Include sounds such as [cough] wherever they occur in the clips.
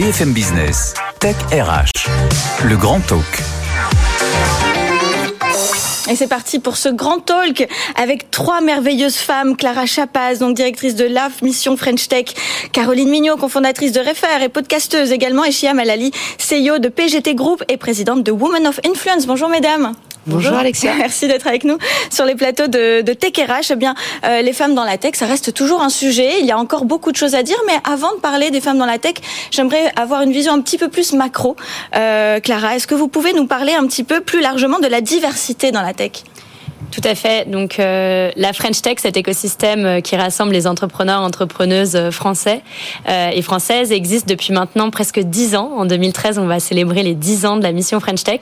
BFM Business, Tech RH, le grand talk. Et c'est parti pour ce grand talk avec trois merveilleuses femmes. Clara Chapaz, donc directrice de LAF Mission French Tech. Caroline Mignot, cofondatrice de Refer et podcasteuse également. Et Shia Malali, CEO de PGT Group et présidente de Women of Influence. Bonjour mesdames. Bonjour, Alexia. [laughs] Merci d'être avec nous sur les plateaux de, de Tech RH. Eh bien, euh, les femmes dans la tech, ça reste toujours un sujet. Il y a encore beaucoup de choses à dire, mais avant de parler des femmes dans la tech, j'aimerais avoir une vision un petit peu plus macro. Euh, Clara, est-ce que vous pouvez nous parler un petit peu plus largement de la diversité dans la tech? Tout à fait. Donc euh, la French Tech, cet écosystème qui rassemble les entrepreneurs, entrepreneuses français euh, et françaises, existe depuis maintenant presque dix ans. En 2013, on va célébrer les dix ans de la mission French Tech,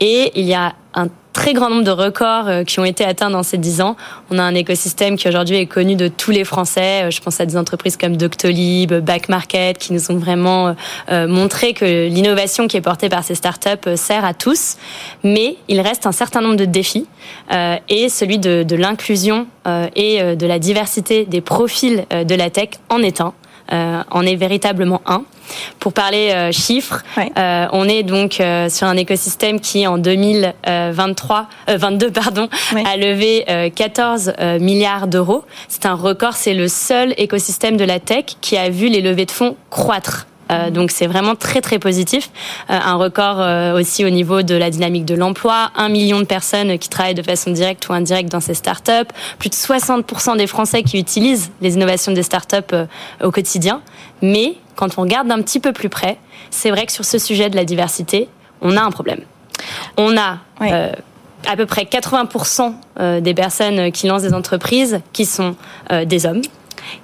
et il y a un très grand nombre de records euh, qui ont été atteints dans ces dix ans. On a un écosystème qui aujourd'hui est connu de tous les Français. Euh, je pense à des entreprises comme Doctolib, Back Market, qui nous ont vraiment euh, montré que l'innovation qui est portée par ces startups sert à tous. Mais il reste un certain nombre de défis et celui de, de l'inclusion et de la diversité des profils de la tech en est un. En est véritablement un. Pour parler euh, chiffres, Ouais. euh, on est donc euh, sur un écosystème qui en 2023, euh, 22 pardon, a levé euh, 14 euh, milliards d'euros. C'est un record. C'est le seul écosystème de la tech qui a vu les levées de fonds croître. Euh, donc c'est vraiment très très positif. Euh, un record euh, aussi au niveau de la dynamique de l'emploi, un million de personnes qui travaillent de façon directe ou indirecte dans ces startups, plus de 60% des Français qui utilisent les innovations des startups au quotidien. Mais quand on regarde d'un petit peu plus près, c'est vrai que sur ce sujet de la diversité, on a un problème. On a Oui. à peu près 80% euh, des personnes qui lancent des entreprises qui sont des hommes,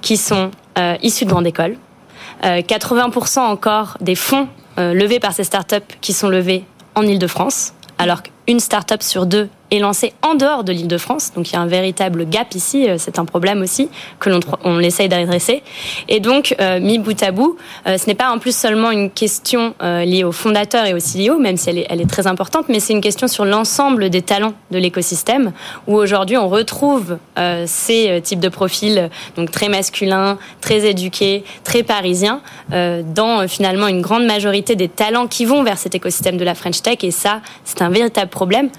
qui sont issus de grandes écoles. Euh, 80% encore des fonds euh, levés par ces startups qui sont levés en Ile-de-France, alors qu'une startup sur deux est lancée en dehors de l'Île-de-France. Donc il y a un véritable gap ici, euh, c'est un problème aussi que l'on on essaye d'adresser. Et donc, euh, mis bout à bout, euh, ce n'est pas en plus seulement une question liée aux fondateurs et aux CEO, même si elle est, elle est très importante, mais c'est une question sur l'ensemble des talents de l'écosystème, où aujourd'hui on retrouve ces types de profils, donc très masculins, très éduqués, très parisiens, dans finalement une grande majorité des talents qui vont vers cet écosystème de la French Tech. Et ça, c'est un véritable problème.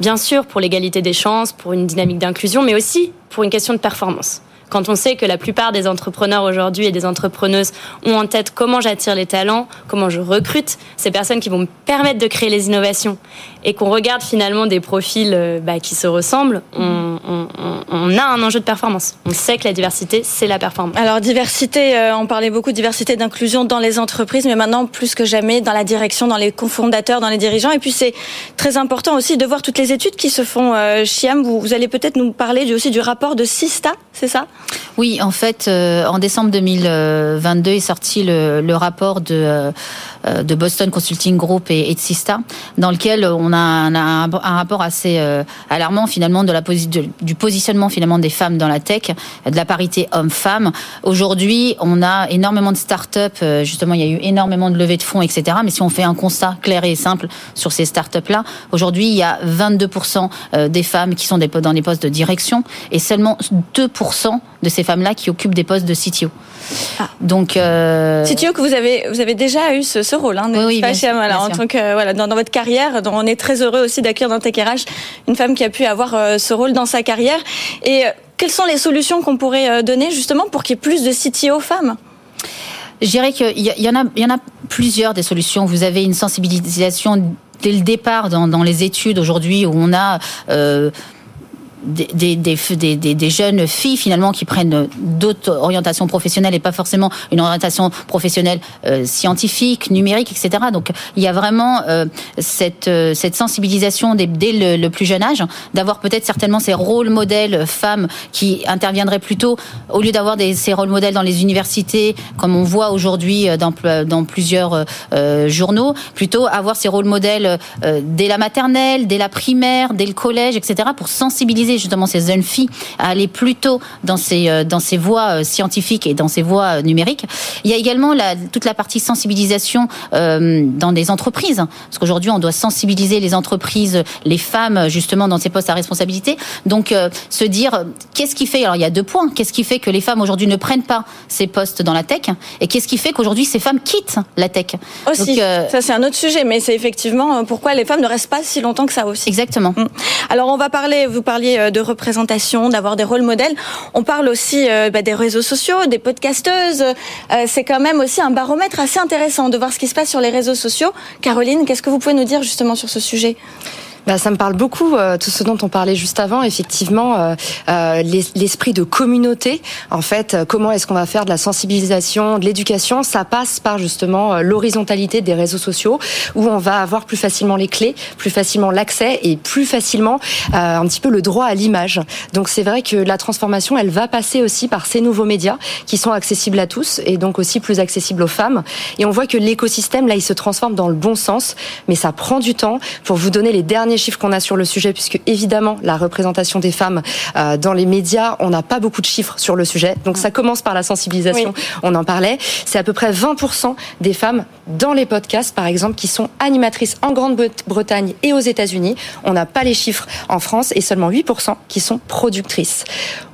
Bien sûr, pour l'égalité des chances, pour une dynamique d'inclusion, mais aussi pour une question de performance. Quand on sait que la plupart des entrepreneurs aujourd'hui et des entrepreneuses ont en tête comment j'attire les talents, comment je recrute ces personnes qui vont me permettre de créer les innovations, et qu'on regarde finalement des profils euh, bah, qui se ressemblent, on, on- on- on a un enjeu de performance. On sait que la diversité, c'est la performance. Alors diversité, euh, on parlait beaucoup de diversité d'inclusion dans les entreprises, mais maintenant plus que jamais dans la direction, dans les cofondateurs, dans les dirigeants. Et puis c'est très important aussi de voir toutes les études qui se font. Euh, Chiam, vous, vous allez peut-être nous parler du- aussi du rapport de Sista, c'est ça? Oui, en fait, euh, en décembre 2022 est sorti le, le rapport de, de Boston Consulting Group et, et de Sista, dans lequel on a un, un- un rapport assez euh, alarmant finalement de la du positionnement finalement des femmes dans la tech, de la parité homme-femme. Aujourd'hui, on a énormément de start-up, euh, justement, il y a eu énormément de levées de fonds, etc. Mais si on fait un constat clair et simple sur ces start-up-là, aujourd'hui, il y a 22% euh, des femmes qui sont des dans les postes de direction et seulement 2% de ces femmes-là qui occupent des postes de CTO. Ah. Donc, euh, que vous avez, vous avez déjà eu ce, ce rôle, hein, Oui, oui, pas, sûr, voilà, bien en sûr. tant que voilà dans, dans votre carrière, dont on est très heureux aussi d'accueillir dans Tech RH une femme qui a pu avoir euh, ce rôle dans sa carrière. Et euh, quelles sont les solutions qu'on pourrait euh, donner justement pour qu'il y ait plus de CTO femmes? Je dirais qu'il y, en a, il y en a plusieurs des solutions. Vous avez une sensibilisation dès le départ dans, dans les études aujourd'hui où on a euh, des, jeunes filles finalement qui prennent d'autres orientations professionnelles et pas forcément une orientation professionnelle euh, scientifique, numérique, etc. Donc il y a vraiment euh, cette, euh, sensibilisation dès, dès le, plus jeune âge, d'avoir peut-être certainement ces rôles modèles femmes qui interviendraient plutôt, au lieu d'avoir ces rôles modèles dans les universités, comme on voit aujourd'hui dans, dans plusieurs journaux, plutôt avoir ces rôles modèles dès la maternelle, dès la primaire, dès le collège, etc. pour sensibiliser justement ces jeunes filles à aller plutôt dans ces euh, dans ces voies euh, scientifiques et dans ces voies euh, numériques. Il y a également la, toute la partie sensibilisation dans des entreprises, parce qu'aujourd'hui on doit sensibiliser les entreprises, les femmes justement dans ces postes à responsabilité. Donc se dire qu'est-ce qui fait alors il y a deux points. Qu'est-ce qui fait que les femmes aujourd'hui ne prennent pas ces postes dans la tech et qu'est-ce qui fait qu'aujourd'hui ces femmes quittent la tech Aussi, ça c'est un autre sujet, mais c'est effectivement pourquoi les femmes ne restent pas si longtemps que ça aussi. Exactement. Mm. Alors on va parler, vous parliez de représentation, d'avoir des rôles modèles. On parle aussi euh, bah, des réseaux sociaux, des podcasteuses. Euh, c'est quand même aussi un baromètre assez intéressant de voir ce qui se passe sur les réseaux sociaux. Caroline, qu'est-ce que vous pouvez nous dire justement sur ce sujet? Bah, ça me parle beaucoup, euh, tout ce dont on parlait juste avant, effectivement, euh, euh l'esprit de communauté. En fait, euh, comment est-ce qu'on va faire de la sensibilisation, de l'éducation? Ça passe par justement l'horizontalité des réseaux sociaux, où on va avoir plus facilement les clés, plus facilement l'accès et plus facilement un petit peu le droit à l'image. Donc c'est vrai que la transformation, elle va passer aussi par ces nouveaux médias qui sont accessibles à tous et donc aussi plus accessibles aux femmes. Et on voit que l'écosystème, là, il se transforme dans le bon sens, mais ça prend du temps. Pour vous donner les derniers chiffres qu'on a sur le sujet, puisque évidemment la représentation des femmes euh, dans les médias, on n'a pas beaucoup de chiffres sur le sujet. Donc ça commence par la sensibilisation. On en parlait. C'est à peu près 20% des femmes dans les podcasts, par exemple, qui sont animatrices en Grande-Bretagne et aux États-Unis. On n'a pas les chiffres en France et seulement 8% qui sont productrices.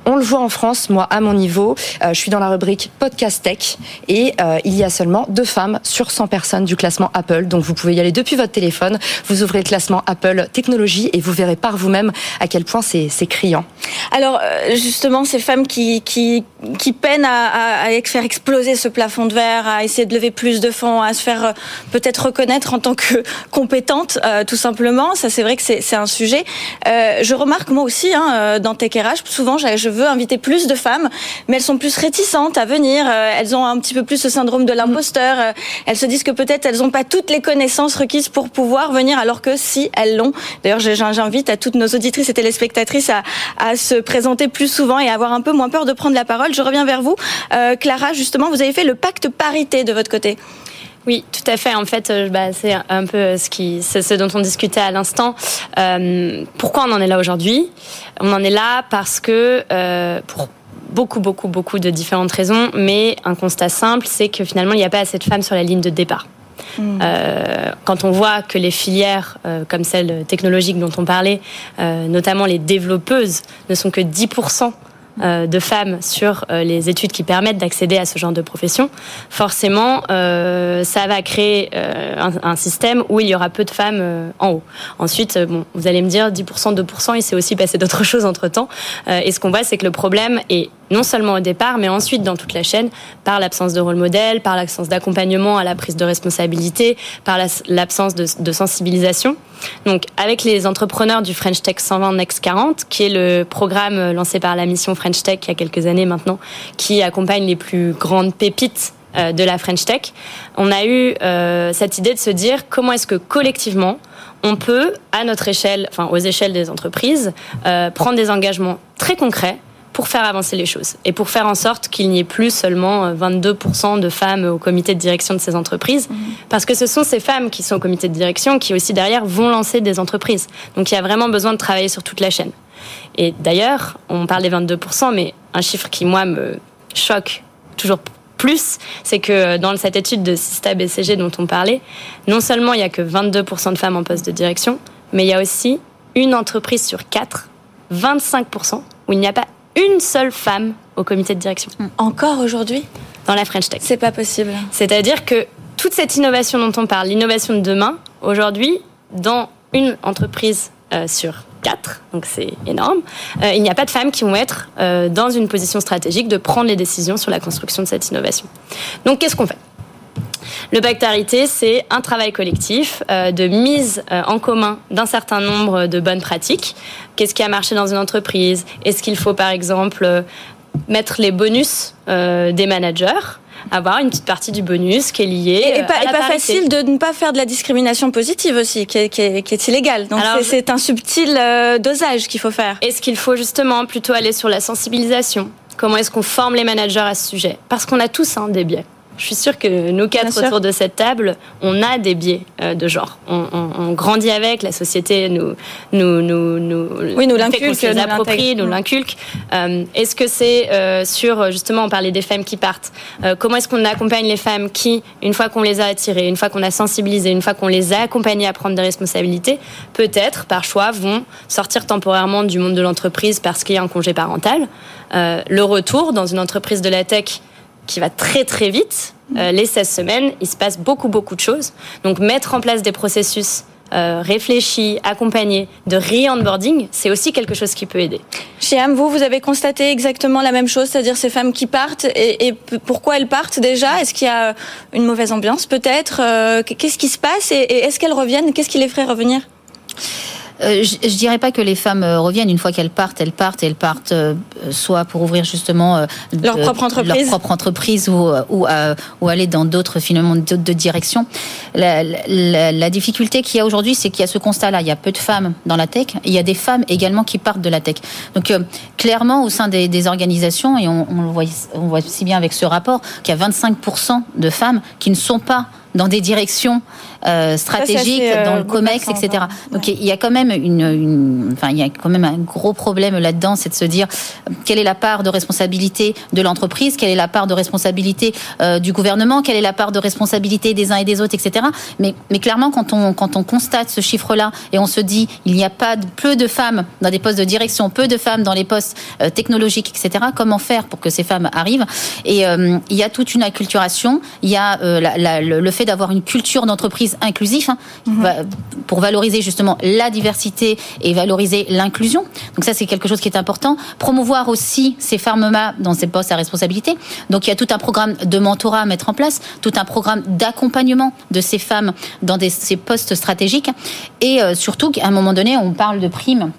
On le voit en France, moi à mon niveau, euh, je suis dans la rubrique podcast tech et euh, il y a seulement deux femmes sur 100 personnes du classement Apple. Donc vous pouvez y aller depuis votre téléphone, vous ouvrez le classement Apple technologie et vous verrez par vous-même à quel point c'est criant. Alors euh, justement, ces femmes qui, peinent à, faire exploser ce plafond de verre, à essayer de lever plus de fonds, à se faire peut-être reconnaître en tant que [laughs] compétente, tout simplement, ça c'est vrai que c'est un sujet. je remarque moi aussi hein, dans TechRH, souvent je veux inviter plus de femmes, mais elles sont plus réticentes à venir. Euh, elles ont un petit peu plus ce syndrome de l'imposteur. Euh, elles se disent que peut-être elles n'ont pas toutes les connaissances requises pour pouvoir venir, alors que si elles l'ont. D'ailleurs, j'invite à toutes nos auditrices et téléspectatrices à, à, se présenter plus souvent et avoir un peu moins peur de prendre la parole. Je reviens vers vous, euh, Clara. Justement, vous avez fait le pacte parité de votre côté. Oui, tout à fait. En fait, bah, c'est un peu ce dont on discutait à l'instant. Euh, pourquoi on en est là aujourd'hui? On en est là parce que euh, pour beaucoup, beaucoup, beaucoup de différentes raisons, mais un constat simple, c'est que finalement, il n'y a pas assez de femmes sur la ligne de départ. Hmm. Euh, quand on voit que les filières euh, comme celle technologique dont on parlait, euh, notamment les développeuses, ne sont que 10% euh, de femmes sur les études qui permettent d'accéder à ce genre de profession, forcément, ça va créer un, système où il y aura peu de femmes en haut. Ensuite, bon, vous allez me dire 10%, 2%, il s'est aussi passé d'autres [laughs] choses entre temps. et ce qu'on voit, c'est que le problème est non seulement au départ, mais ensuite dans toute la chaîne, par l'absence de rôle modèle, par l'absence d'accompagnement à la prise de responsabilité, par l'absence de, sensibilisation. Donc, avec les entrepreneurs du French Tech 120 Next 40, qui est le programme lancé par la mission French Tech il y a quelques années maintenant, qui accompagne les plus grandes pépites euh, de la French Tech, on a eu euh, cette idée de se dire comment est-ce que collectivement on peut, à notre échelle, enfin aux échelles des entreprises, euh, prendre des engagements très concrets pour faire avancer les choses et pour faire en sorte qu'il n'y ait plus seulement 22% euh, de femmes au comité de direction de ces entreprises, mhm. parce que ce sont ces femmes qui sont au comité de direction qui aussi derrière vont lancer des entreprises. Donc il y a vraiment besoin de travailler sur toute la chaîne. Et d'ailleurs, on parle des 22%, mais un chiffre qui moi me choque toujours plus, c'est que dans cette étude de Sista BCG dont on parlait, non seulement il n'y a que 22% de femmes en poste de direction, mais il y a aussi une entreprise sur quatre, 25%, où il n'y a pas une seule femme au comité de direction. Hmm. Encore aujourd'hui? Dans la French Tech. C'est pas possible. C'est-à-dire que toute cette innovation dont on parle, l'innovation de demain, aujourd'hui, dans une entreprise euh, sur quatre, donc c'est énorme, euh, il n'y a pas de femmes qui vont être euh, dans une position stratégique de prendre les décisions sur la construction de cette innovation. Donc qu'est-ce qu'on fait? Le pacte parité, c'est un travail collectif euh, de mise euh, en commun d'un certain nombre de bonnes pratiques. Qu'est-ce qui a marché dans une entreprise? Est-ce qu'il faut, par exemple, euh, mettre les bonus des managers? Avoir une petite partie du bonus qui est liée et, pas, pas facile de ne pas faire de la discrimination positive aussi qui est, qui est, qui est illégale. Donc c'est un subtil dosage qu'il faut faire. Est-ce qu'il faut justement plutôt aller sur la sensibilisation? Comment est-ce qu'on forme les managers à ce sujet? Parce qu'on a tous hein, des biais je suis sûre que nous quatre autour de cette table, on a des biais euh, de genre. On, on, on, grandit avec, la société nous nous nous nous, oui, nous l'inculque, nous l'approprie, nous l'inculque. Euh, est-ce que c'est euh, sur justement on parlait des femmes qui partent. Comment est-ce qu'on accompagne les femmes qui, une fois qu'on les a attirées, une fois qu'on a sensibilisé, une fois qu'on les a accompagnées à prendre des responsabilités, peut-être par choix vont sortir temporairement du monde de l'entreprise parce qu'il y a un congé parental. le retour dans une entreprise de la tech qui va très très vite. Euh, les 16 semaines, il se passe beaucoup beaucoup de choses. Donc mettre en place des processus euh, réfléchis, accompagnés de re-onboarding, c'est aussi quelque chose qui peut aider. Chez Am, vous, vous avez constaté exactement la même chose, c'est-à-dire ces femmes qui partent et, et pourquoi elles partent déjà? Est-ce qu'il y a une mauvaise ambiance peut-être? Euh, Qu'est-ce qui se passe et, et est-ce qu'elles reviennent? Qu'est-ce qui les ferait revenir? Euh, je, je, dirais pas que les femmes euh, reviennent une fois qu'elles partent, elles partent et elles partent euh, soit pour ouvrir justement leur propre entreprise, leur propre entreprise ou ou, ou aller dans d'autres finalement d'autres directions. La, la, la difficulté qu'il y a aujourd'hui, c'est qu'il y a ce constat-là. Il y a peu de femmes dans la tech. Il y a des femmes également qui partent de la tech. Donc clairement, au sein des, des organisations, et on, on, le voit, on voit si bien avec ce rapport, qu'il y a 25% de femmes qui ne sont pas dans des directions euh, stratégiques, euh, dans le COMEX, etc. Donc il y a quand même une, une, enfin il y a quand même un gros problème là-dedans, c'est de se dire quelle est la part de responsabilité de l'entreprise, quelle est la part de responsabilité euh, du gouvernement, quelle est la part de responsabilité des uns et des autres, etc. Mais, mais clairement, quand on, quand on constate ce chiffre-là et on se dit il n'y a pas de, peu de femmes dans des postes de direction, peu de femmes dans les postes euh, technologiques, etc. Comment faire pour que ces femmes arrivent? Et euh, il y a toute une acculturation, il y a euh, la, la, le fait d'avoir une culture d'entreprise inclusif hein, pour valoriser justement la diversité et valoriser l'inclusion. Donc ça, c'est quelque chose qui est important. Promouvoir aussi ces femmes-là dans ces postes à responsabilité. Donc il y a tout un programme de mentorat à mettre en place, tout un programme d'accompagnement de ces femmes dans ces postes stratégiques. Et euh, surtout, qu'à un moment donné, on parle de primes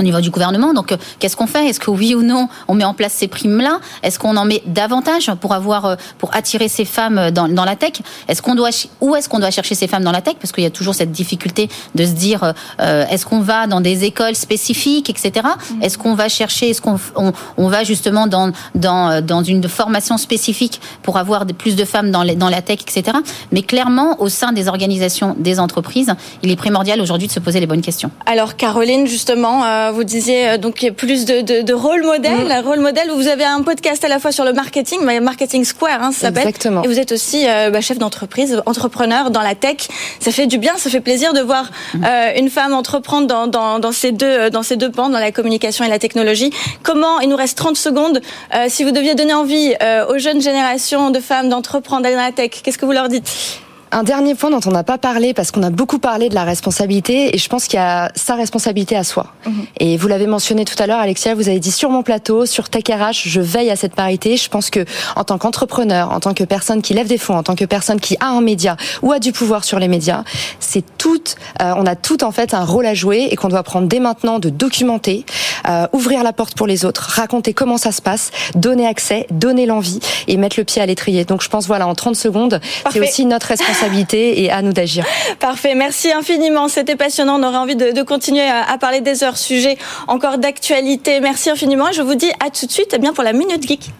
au niveau du gouvernement. Donc, euh, qu'est-ce qu'on fait? Est-ce que oui ou non, on met en place ces primes-là? Est-ce qu'on en met davantage pour avoir, euh, pour attirer ces femmes dans, dans la tech? Est-ce qu'on doit, où est-ce qu'on doit chercher ces femmes dans la tech? Parce qu'il y a toujours cette difficulté de se dire, euh, est-ce qu'on va dans des écoles spécifiques, etc. Mmh. Est-ce qu'on va chercher, est-ce qu'on on, on, va justement dans, dans, dans une formation spécifique pour avoir plus de femmes dans, les, dans la tech, etc. Mais clairement, au sein des organisations, des entreprises, il est primordial aujourd'hui de se poser les bonnes questions. Alors, Caroline, justement, euh, vous disiez euh, donc plus de, de, de rôle modèle. Mmh. Rôle modèle, vous avez un podcast à la fois sur le marketing, Marketing Square, hein, ça s'appelle. Exactement. Et vous êtes aussi euh, bah, chef d'entreprise, entrepreneur dans la tech. Ça fait du bien, ça fait plaisir de voir mmh. euh, une femme entreprendre dans, dans, dans, ces deux, dans ces deux pans, dans la communication et la technologie. Comment, il nous reste 30 secondes, euh, si vous deviez donner envie euh, aux jeunes générations de femmes d'entreprendre dans la tech, qu'est-ce que vous leur dites? Un dernier point dont on n'a pas parlé, parce qu'on a beaucoup parlé de la responsabilité, et je pense qu'il y a sa responsabilité à soi. Mmh. Et vous l'avez mentionné tout à l'heure, Alexia, vous avez dit sur mon plateau, sur Tech RH, je veille à cette parité. Je pense que en tant qu'entrepreneur, en tant que personne qui lève des fonds, en tant que personne qui a un média ou a du pouvoir sur les médias, c'est tout, euh, on a tout en fait un rôle à jouer et qu'on doit prendre dès maintenant de documenter, euh, ouvrir la porte pour les autres, raconter comment ça se passe, donner accès, donner l'envie et mettre le pied à l'étrier. Donc je pense voilà, en 30 secondes, c'est aussi notre responsabilité responsabilité et à nous d'agir. Parfait, merci infiniment. C'était passionnant. On aurait envie de, de continuer à, à, parler des heures sujets encore d'actualité. Merci infiniment. Je vous dis à tout de suite eh bien, pour la Minute Geek.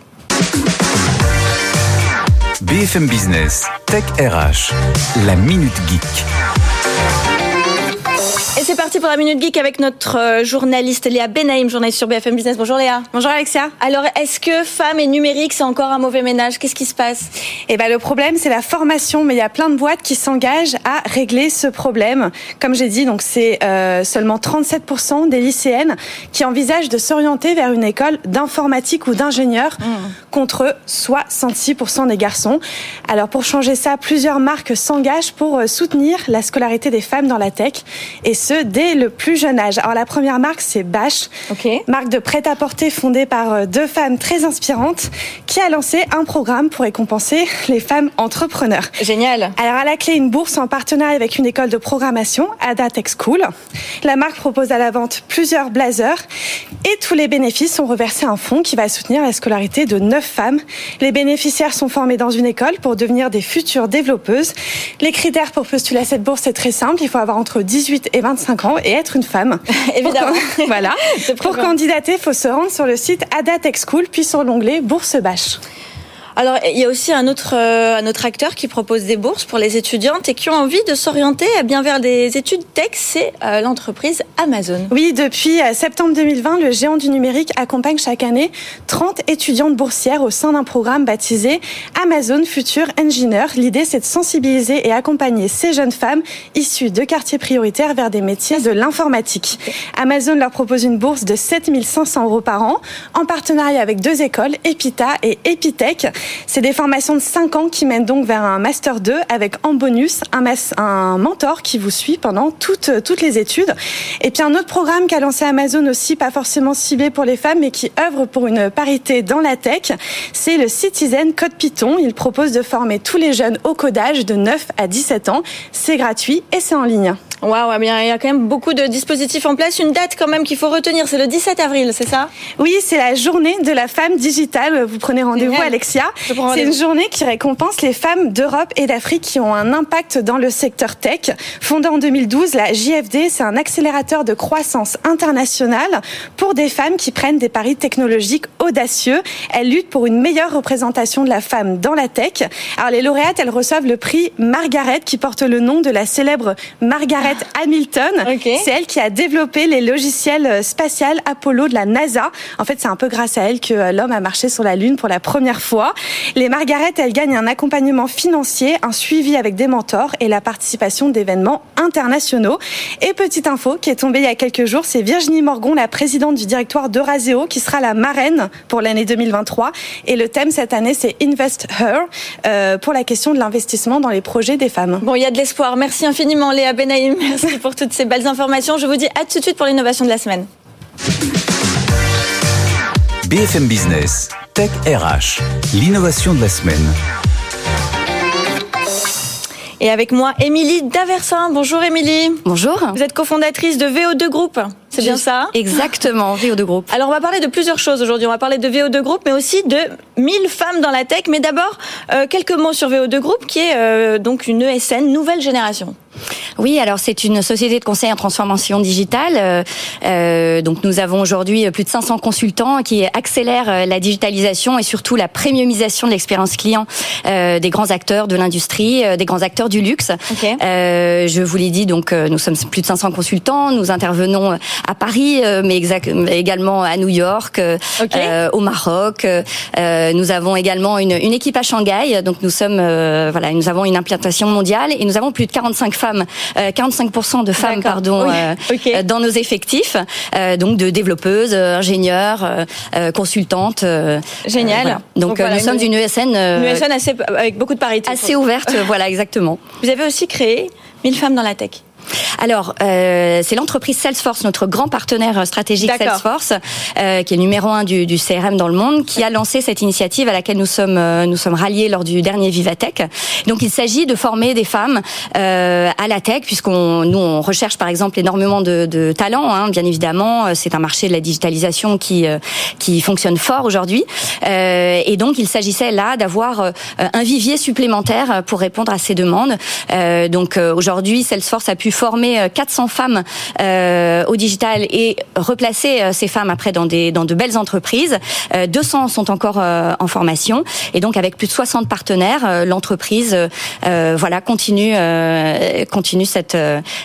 BFM Business, Tech RH, la Minute Geek. C'est parti pour la Minute Geek avec notre euh, journaliste Léa Benaïm, journaliste sur BFM Business. Bonjour Léa. Bonjour Alexia. Alors, est-ce que femmes et numérique, c'est encore un mauvais ménage? Qu'est-ce qui se passe? Eh ben, le problème, c'est la formation, mais il y a plein de boîtes qui s'engagent à régler ce problème. Comme j'ai dit, donc c'est euh, seulement 37% des lycéennes qui envisagent de s'orienter vers une école d'informatique ou d'ingénieur, mmh. contre 66% des garçons. Alors, pour changer ça, plusieurs marques s'engagent pour euh, soutenir la scolarité des femmes dans la tech, et ce, dès le plus jeune âge. Alors la première marque, c'est Bash, marque de prêt-à-porter fondée par euh, deux femmes très inspirantes, qui a lancé un programme pour récompenser les femmes entrepreneurs. Génial. Alors à la clé, une bourse en partenariat avec une école de programmation, Ada Tech School. La marque propose à la vente plusieurs blazers et tous les bénéfices sont reversés à un fonds qui va soutenir la scolarité de neuf femmes. Les bénéficiaires sont formés dans une école pour devenir des futures développeuses. Les critères pour postuler à cette bourse, c'est très simple. Il faut avoir entre 18 et 25 ans et être une femme. [laughs] Évidemment. Pour, voilà. [laughs] Pour candidater, il faut se rendre sur le site Ada Tech School, puis sur l'onglet Bourse Bâche. Alors, il y a aussi un autre, euh, un autre acteur qui propose des bourses pour les étudiantes et qui ont envie de s'orienter eh bien vers des études tech, c'est euh, l'entreprise Amazon. Oui, depuis euh, septembre 2020, le géant du numérique accompagne chaque année 30 étudiantes boursières au sein d'un programme baptisé Amazon Future Engineer. L'idée, c'est de sensibiliser et accompagner ces jeunes femmes issues de quartiers prioritaires vers des métiers de l'informatique. Amazon leur propose une bourse de 7500 euros par an en partenariat avec deux écoles, Epita et Epitech. C'est des formations de 5 ans qui mènent donc vers un Master 2 avec en bonus un, un mentor qui vous suit pendant toutes, toutes les études. Et puis un autre programme qu'a lancé Amazon aussi, pas forcément ciblé pour les femmes, mais qui œuvre pour une parité dans la tech, c'est le Citizen Code Python. Il propose de former tous les jeunes au codage de 9 à 17 ans. C'est gratuit et c'est en ligne. Waouh, il y a quand même beaucoup de dispositifs en place. Une date quand même qu'il faut retenir, c'est le 17 avril, c'est ça? Oui, c'est la journée de la femme digitale. Vous prenez rendez-vous, Alexia. C'est une journée qui récompense les femmes d'Europe et d'Afrique qui ont un impact dans le secteur tech. Fondée en 2012, la JFD, c'est un accélérateur de croissance internationale pour des femmes qui prennent des paris technologiques audacieux. Elle lutte pour une meilleure représentation de la femme dans la tech. Alors les lauréates, elles reçoivent le prix Margaret qui porte le nom de la célèbre Margaret Hamilton. C'est elle qui a développé les logiciels spatials Apollo de la NASA. En fait, c'est un peu grâce à elle que euh, l'homme a marché sur la Lune pour la première fois. Les Margaret, elles gagnent un accompagnement financier, un suivi avec des mentors et la participation d'événements internationaux. Et petite info qui est tombée il y a quelques jours, c'est Virginie Morgon, la présidente du directoire d'Euraseo, qui sera la marraine pour l'année 2023. Et le thème cette année, c'est Invest Her, euh, pour la question de l'investissement dans les projets des femmes. Bon, il y a de l'espoir. Merci infiniment, Léa Benaïm. Merci pour toutes ces belles informations. Je vous dis à tout de suite pour l'innovation de la semaine. BFM Business, Tech RH, l'innovation de la semaine. Et avec moi, Émilie Daversin. Bonjour Émilie. Bonjour. Vous êtes cofondatrice de VO2 Group. C'est bien ça Exactement, VO2 Group. Alors on va parler de plusieurs choses aujourd'hui. On va parler de VO2 Group, mais aussi de 1000 femmes dans la tech. Mais d'abord, euh, quelques mots sur VO2 Group, qui est euh, donc une ESN nouvelle génération. Oui, alors c'est une société de conseil en transformation digitale. Euh, euh, donc nous avons aujourd'hui plus de 500 consultants qui accélèrent euh, la digitalisation et surtout la premiumisation de l'expérience client euh, des grands acteurs de l'industrie, euh, des grands acteurs du luxe. Okay. Euh, je vous l'ai dit, donc nous sommes plus de 500 consultants. Nous intervenons à Paris, mais exact, également à New York, okay. au Maroc. nous avons également une, une, équipe à Shanghai. Donc nous sommes, voilà, nous avons une implantation mondiale et nous avons plus de 45 femmes, euh, 45% de femmes, pardon, oui. euh, okay. dans nos effectifs, euh, donc de développeuses, ingénieurs, euh, consultantes. Génial. Voilà. Donc, donc voilà, nous sommes une ESN, une ESN assez, avec beaucoup de parité. Assez ouverte, [laughs] voilà, exactement. Vous avez aussi créé 1000 femmes dans la tech. Alors, euh, c'est l'entreprise Salesforce, notre grand partenaire stratégique Salesforce, euh, qui est numéro un du, du, CRM dans le monde, qui a lancé cette initiative à laquelle nous sommes euh, nous sommes ralliés lors du dernier Vivatech. Donc, il s'agit de former des femmes euh, à la tech, puisqu'on nous on recherche par exemple énormément de, de talents, hein, bien évidemment. C'est un marché de la digitalisation qui euh, qui fonctionne fort aujourd'hui, euh, et donc il s'agissait là d'avoir un vivier supplémentaire pour répondre à ces demandes. donc aujourd'hui, Salesforce a pu former 400 femmes euh, au digital et replacer euh, ces femmes après dans des dans de belles entreprises. Euh, 200 sont encore euh, en formation. Et donc avec plus de 60 partenaires, euh, l'entreprise voilà continue continue cette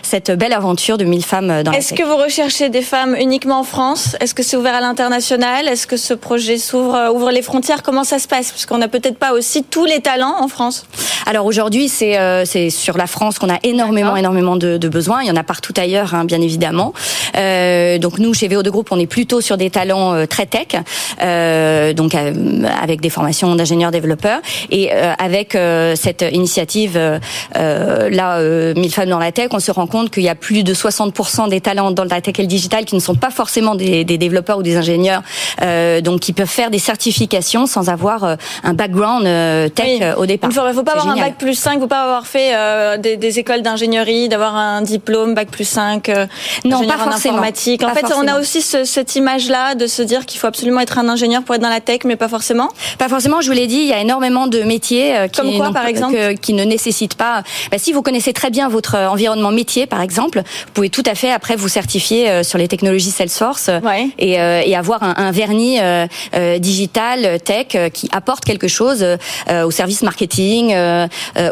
cette belle aventure de 1000 femmes dans Est-ce que vous recherchez des femmes uniquement en France? Est-ce que c'est ouvert à l'international? Est-ce que ce projet s'ouvre ouvre les frontières? Comment ça se passe? Parce qu'on n'a peut-être pas aussi tous les talents en France. Alors aujourd'hui, c'est euh, c'est sur la France qu'on a énormément énormément de, de, besoins. Il y en a partout ailleurs, hein, bien évidemment. Euh, donc nous, chez VO2 Group, on est plutôt sur des talents euh, très tech, euh, donc avec des formations d'ingénieurs développeurs et avec cette initiative là, 1000 femmes dans la tech, on se rend compte qu'il y a plus de 60% des talents dans la tech et le digital qui ne sont pas forcément des, des développeurs ou des ingénieurs, donc qui peuvent faire des certifications sans avoir un background tech au départ. Il ne faut, pas avoir un bac plus 5, il ne faut pas avoir fait des, des, écoles d'ingénierie, d'avoir un diplôme bac plus 5. non, pas forcément. En fait, on a aussi cette image-là de se dire qu'il faut absolument être un ingénieur pour être dans la tech, mais pas forcément. Pas forcément. Je vous l'ai dit, il y a énormément de métiers euh, qui, Comme quoi, par exemple, qui ne nécessitent pas. Bah, si vous connaissez très bien votre euh, environnement métier, par exemple, vous pouvez tout à fait après vous certifier euh, sur les technologies Salesforce et, et, avoir un, un vernis digital tech qui apporte quelque chose au service marketing,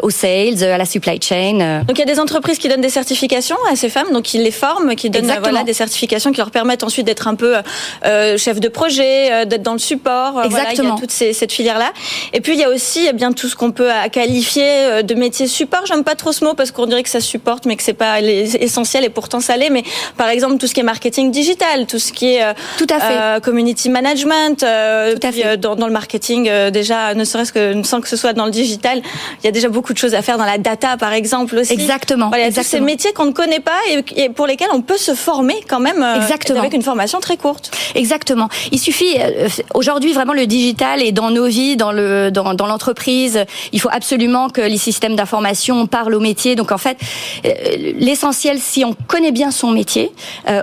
aux sales, à la supply chain. Donc il y a des entreprises qui donnent des certifications à ces femmes, donc ils les forment, qui donnent voilà, des certifications qui leur permettent ensuite d'être un peu euh, chef de projet, euh, d'être dans le support. Exactement. Voilà, il y a toute ces, cette filière-là. Et puis il y a aussi eh bien tout ce qu'on peut qualifier euh, de métier support. J'aime pas trop ce mot parce qu'on dirait que ça supporte, mais que c'est pas essentiel et pourtant ça l'est. Mais par exemple tout ce qui est marketing digital, tout ce qui est tout à fait. Euh, community management, euh, tout à fait. Dans, dans, le marketing déjà, ne serait-ce que sans que ce soit dans le digital, il y a déjà beaucoup de choses à faire dans la data par exemple aussi. Exactement. Voilà, Exactement. tous ces métiers qu'on ne connaît pas et, pour lesquels on peut se former quand même euh, Exactement. avec une formation très courte. Exactement. Il suffit euh, aujourd'hui vraiment le digital est dans nos vies, dans le dans, dans l'entreprise. Il faut absolument que les systèmes d'information parlent au métier. Donc en fait, euh, l'essentiel, si on connaît bien son métier,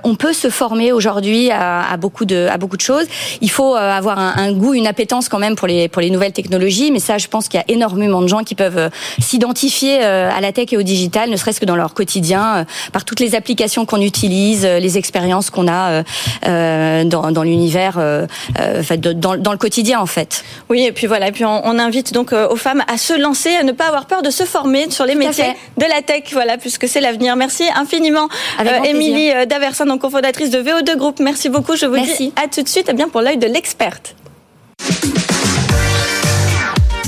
on peut se former aujourd'hui à, à, beaucoup de à beaucoup de choses. Il faut avoir un, un, goût, une appétence quand même pour les pour les nouvelles technologies. Mais ça, je pense qu'il y a énormément de gens qui peuvent s'identifier à la tech et au digital, ne serait-ce que dans leur quotidien, par toutes les applications qu'on utilise, les expériences qu'on a euh, euh, dans, dans l'univers, euh, dans, dans, le quotidien en fait. Oui, et puis voilà, et puis on, on invite donc aux femmes à se lancer, à ne pas avoir peur de se former sur les métiers de la tech, voilà, puisque c'est l'avenir. Merci infiniment, Émilie Daversin, donc cofondatrice de VO2 Group. Merci beaucoup. Je vous dis à tout de suite, et bien pour l'œil de l'experte.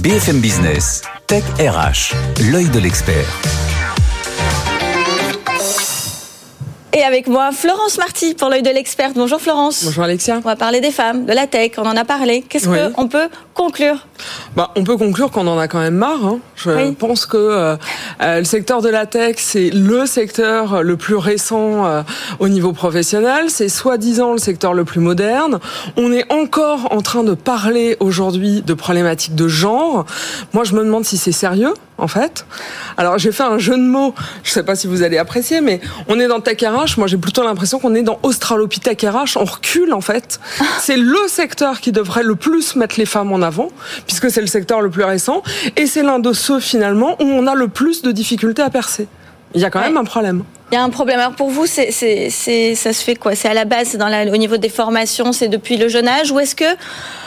BFM Business, Tech RH, l'œil de l'expert. Et avec moi, Florence Marty pour l'œil de l'experte. Bonjour Florence. Bonjour Alexia. On va parler des femmes, de la tech, on en a parlé. Qu'est-ce qu'on peut conclure bah, On peut conclure qu'on en a quand même marre. Hein. Je pense que euh, euh, le secteur de la tech, c'est le secteur le plus récent euh, au niveau professionnel. C'est soi-disant le secteur le plus moderne. On est encore en train de parler aujourd'hui de problématiques de genre. Moi, je me demande si c'est sérieux en fait. Alors j'ai fait un jeu de mots, je sais pas si vous allez apprécier, mais on est dans Tech RH, moi j'ai plutôt l'impression qu'on est dans Australopithèque RH, on recule en fait. [laughs] C'est le secteur qui devrait le plus mettre les femmes en avant, puisque c'est le secteur le plus récent, et c'est l'un de ceux finalement où on a le plus de difficultés à percer. Il y a quand même un problème. Il y a un problème. Alors pour vous, c'est, c'est, c'est, ça se fait quoi? C'est à la base, c'est dans la, au niveau des formations, c'est depuis le jeune âge, ou est-ce que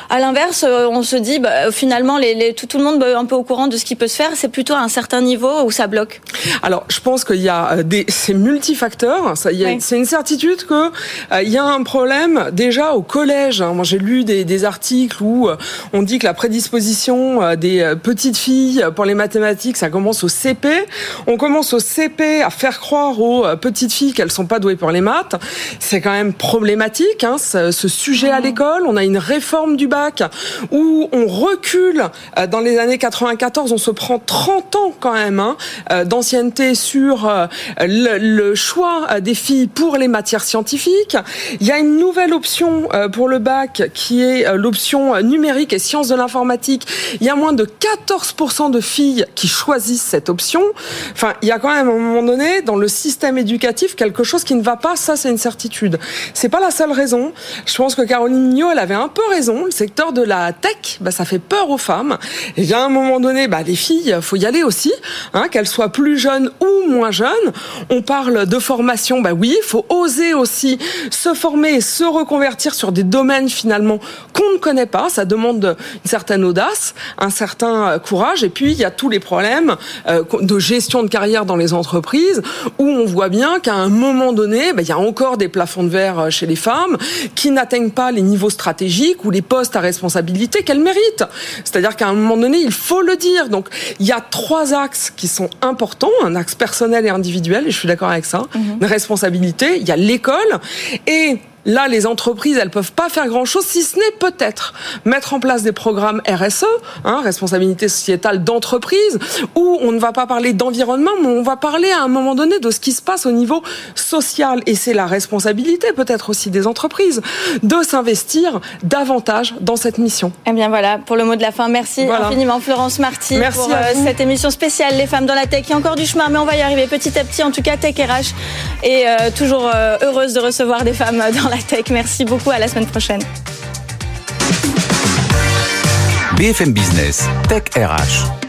à l'inverse, euh, on se dit bah, finalement les, les, tout, tout, le monde est un peu au courant de ce qui peut se faire. C'est plutôt à un certain niveau où ça bloque? Alors, je pense qu'il y a euh, des c'est multifacteurs. Ça, il y a, C'est une certitude que euh, il y a un problème déjà au collège. Hein. Moi, j'ai lu des, des, articles où on dit que la prédisposition des petites filles pour les mathématiques, ça commence au CP. On commence au CP à faire croire aux petites filles qu'elles sont pas douées pour les maths. C'est quand même problématique hein, ce, ce sujet à l'école. On a une réforme du où on recule euh, dans les années 94, on se prend 30 ans quand même hein, euh, d'ancienneté sur euh, le, choix des filles pour les matières scientifiques. Il y a une nouvelle option pour le bac qui est l'option numérique et sciences de l'informatique. Il y a moins de 14% de filles qui choisissent cette option. Enfin, il y a quand même à un moment donné dans le système éducatif quelque chose qui ne va pas. Ça, c'est une certitude. C'est pas la seule raison. Je pense que Caroline Mignot, elle avait un peu raison. C'est secteur de la tech, bah, ça fait peur aux femmes. Et il y a un moment donné, bah, les filles, faut y aller aussi, hein, qu'elles soient plus jeunes ou moins jeunes. On parle de formation, bah oui, faut oser aussi se former et se reconvertir sur des domaines finalement qu'on ne connaît pas. Ça demande une certaine audace, un certain euh, courage. Et puis il y a tous les problèmes euh, de gestion de carrière dans les entreprises où on voit bien qu'à un moment donné, bah, il y a encore des plafonds de verre euh, chez les femmes qui n'atteignent pas les niveaux stratégiques ou les postes à responsabilité qu'elles méritent. C'est-à-dire qu'à un moment donné, il faut le dire. Donc, il y a trois axes qui sont importants, un axe personnel et individuel, et je suis d'accord avec ça, mhm. une responsabilité, il y a l'école, et Là, les entreprises, elles peuvent pas faire grand-chose, si ce n'est peut-être mettre en place des programmes RSE, hein, responsabilité sociétale d'entreprise, où on ne va pas parler d'environnement, mais on va parler à un moment donné de ce qui se passe au niveau social. Et c'est la responsabilité peut-être aussi des entreprises de s'investir davantage dans cette mission. Eh bien voilà, pour le mot de la fin, merci infiniment Florence Marty pour euh, cette émission spéciale Les femmes dans la tech. Il y a encore du chemin, mais on va y arriver petit à petit. En tout cas, Tech RH est euh, toujours euh, heureuse de recevoir des femmes dans tech. Merci beaucoup, à la semaine prochaine. BFM Business, Tech RH.